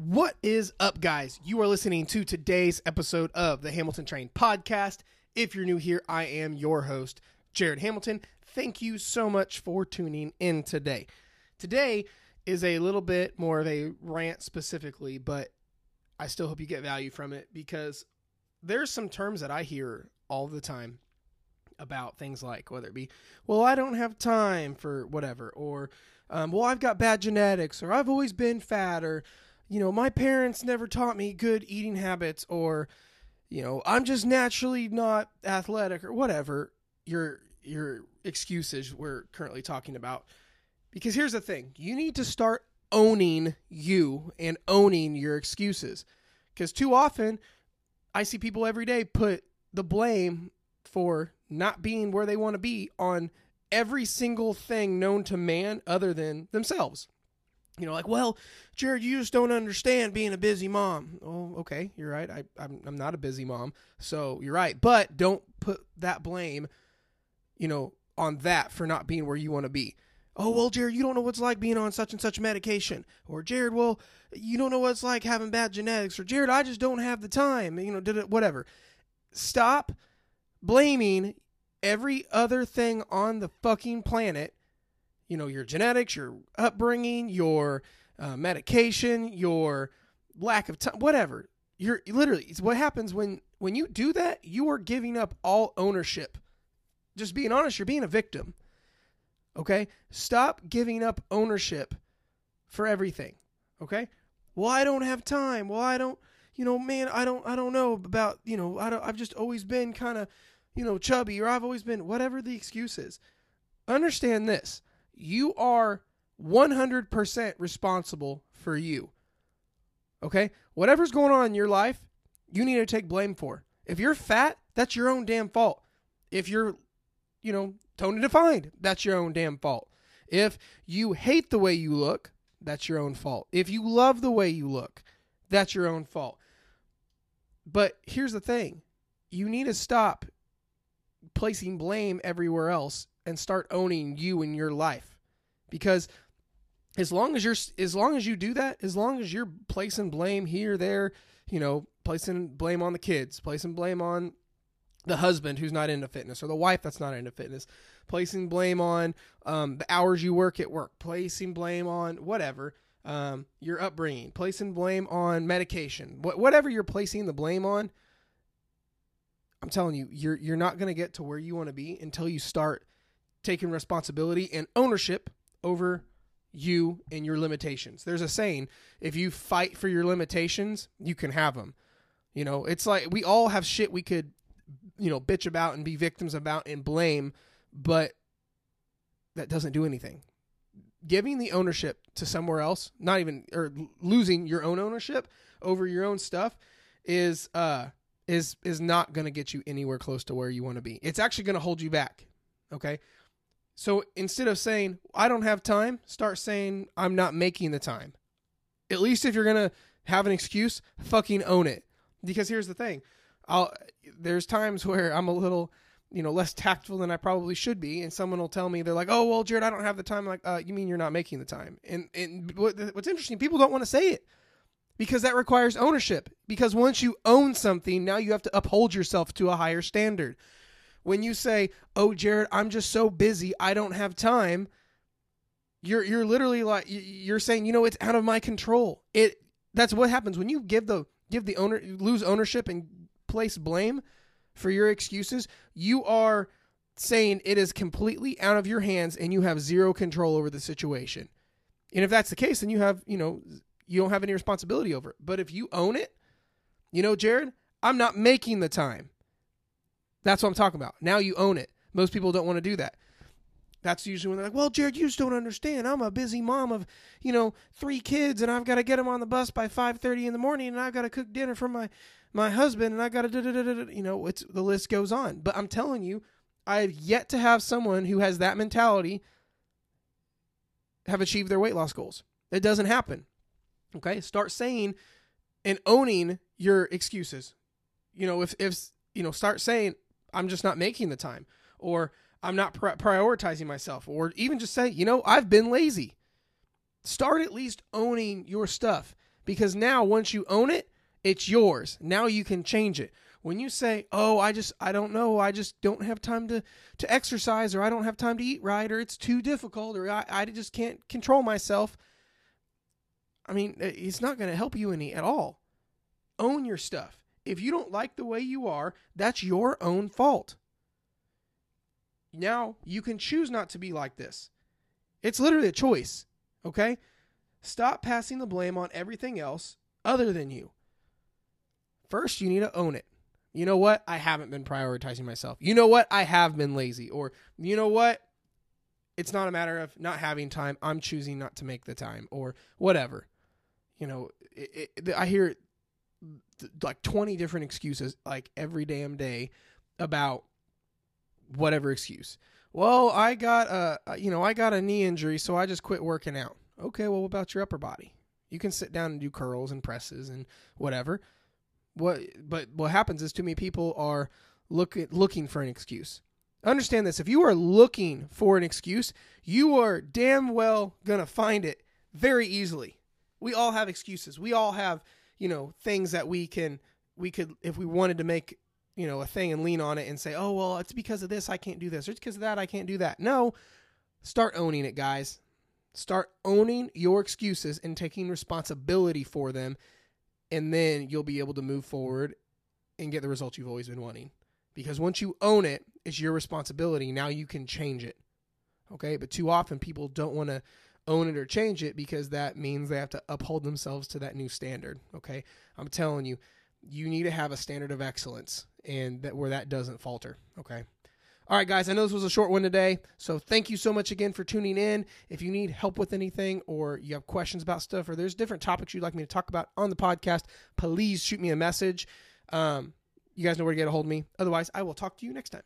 What is up, guys? You are listening to today's episode of the Hamilton Train podcast. If you're new here, I am your host, Jared Hamilton. Thank you so much for tuning in today. Today is a little bit more of a rant specifically, but I still hope you get value from it because there's some terms that I hear all the time about things like whether it be, well, I don't have time for whatever, or, um, well, I've got bad genetics, or I've always been fat, or, you know, my parents never taught me good eating habits, or, you know, I'm just naturally not athletic, or whatever your your excuses we're currently talking about. Because here's the thing you need to start owning you and owning your excuses. Because too often, I see people every day put the blame for not being where they want to be on every single thing known to man other than themselves. You know, like, well, Jared, you just don't understand being a busy mom. Oh, okay, you're right. I, I'm, I'm not a busy mom, so you're right. But don't put that blame, you know, on that for not being where you want to be. Oh, well, Jared, you don't know what's like being on such and such medication. Or, Jared, well, you don't know what it's like having bad genetics. Or, Jared, I just don't have the time. You know, did it, whatever. Stop blaming every other thing on the fucking planet. You know, your genetics, your upbringing, your uh, medication, your lack of time, whatever. You're literally, it's what happens when, when you do that, you are giving up all ownership. Just being honest, you're being a victim. Okay? Stop giving up ownership for everything. Okay? Well, I don't have time. Well, I don't, you know, man, I don't I don't know about, you know, I don't I've just always been kind of, you know, chubby or I've always been whatever the excuse is. Understand this. You are 100% responsible for you. Okay? Whatever's going on in your life, you need to take blame for. If you're fat, that's your own damn fault. If you're, you know, Tony defined. That's your own damn fault. If you hate the way you look, that's your own fault. If you love the way you look, that's your own fault. But here's the thing you need to stop placing blame everywhere else and start owning you and your life. Because as long as you're as long as you do that, as long as you're placing blame here, there, you know, placing blame on the kids, placing blame on the husband who's not into fitness or the wife that's not into fitness, placing blame on um, the hours you work at work, placing blame on whatever um, your upbringing, placing blame on medication, wh- whatever you're placing the blame on. I'm telling you, you're you're not going to get to where you want to be until you start taking responsibility and ownership over you and your limitations. There's a saying: if you fight for your limitations, you can have them. You know, it's like we all have shit we could you know, bitch about and be victims about and blame, but that doesn't do anything. Giving the ownership to somewhere else, not even or losing your own ownership over your own stuff is uh is is not going to get you anywhere close to where you want to be. It's actually going to hold you back. Okay? So instead of saying I don't have time, start saying I'm not making the time. At least if you're going to have an excuse, fucking own it. Because here's the thing. I'll there's times where I'm a little you know less tactful than I probably should be, and someone will tell me they're like, "Oh well, Jared, I don't have the time." I'm like, uh, you mean you're not making the time? And and what's interesting, people don't want to say it because that requires ownership. Because once you own something, now you have to uphold yourself to a higher standard. When you say, "Oh, Jared, I'm just so busy, I don't have time," you're you're literally like you're saying, you know, it's out of my control. It that's what happens when you give the give the owner lose ownership and place blame for your excuses, you are saying it is completely out of your hands and you have zero control over the situation. And if that's the case, then you have, you know, you don't have any responsibility over it. But if you own it, you know, Jared, I'm not making the time. That's what I'm talking about. Now you own it. Most people don't want to do that. That's usually when they're like, "Well, Jared, you just don't understand. I'm a busy mom of, you know, three kids, and I've got to get them on the bus by 5:30 in the morning, and I've got to cook dinner for my my husband and I got to, you know, it's the list goes on. But I'm telling you, I've yet to have someone who has that mentality have achieved their weight loss goals. It doesn't happen. Okay, start saying and owning your excuses. You know, if if you know, start saying I'm just not making the time, or I'm not prioritizing myself, or even just say, you know, I've been lazy. Start at least owning your stuff because now once you own it, it's yours. Now you can change it. When you say, "Oh, I just I don't know, I just don't have time to to exercise or I don't have time to eat right or it's too difficult or I, I just can't control myself." I mean, eh, it's not going to help you any at all. Own your stuff. If you don't like the way you are, that's your own fault. Now, you can choose not to be like this. It's literally a choice, okay? Stop passing the blame on everything else other than you. First, you need to own it. You know what? I haven't been prioritizing myself. You know what? I have been lazy. Or, you know what? It's not a matter of not having time. I'm choosing not to make the time or whatever. You know, it, it, I hear like 20 different excuses like every damn day about whatever excuse. Well, I got a you know, I got a knee injury, so I just quit working out. Okay, well, what about your upper body? You can sit down and do curls and presses and whatever. What but what happens is too many people are look looking for an excuse. Understand this, if you are looking for an excuse, you are damn well going to find it very easily. We all have excuses. We all have, you know, things that we can we could if we wanted to make you know a thing and lean on it and say oh well it's because of this i can't do this or it's because of that i can't do that. No. Start owning it guys. Start owning your excuses and taking responsibility for them and then you'll be able to move forward and get the results you've always been wanting. Because once you own it it's your responsibility. Now you can change it. Okay? But too often people don't want to own it or change it because that means they have to uphold themselves to that new standard okay i'm telling you you need to have a standard of excellence and that where that doesn't falter. Okay. All right, guys, I know this was a short one today. So thank you so much again for tuning in. If you need help with anything or you have questions about stuff or there's different topics you'd like me to talk about on the podcast, please shoot me a message. Um, you guys know where to get a hold of me. Otherwise, I will talk to you next time.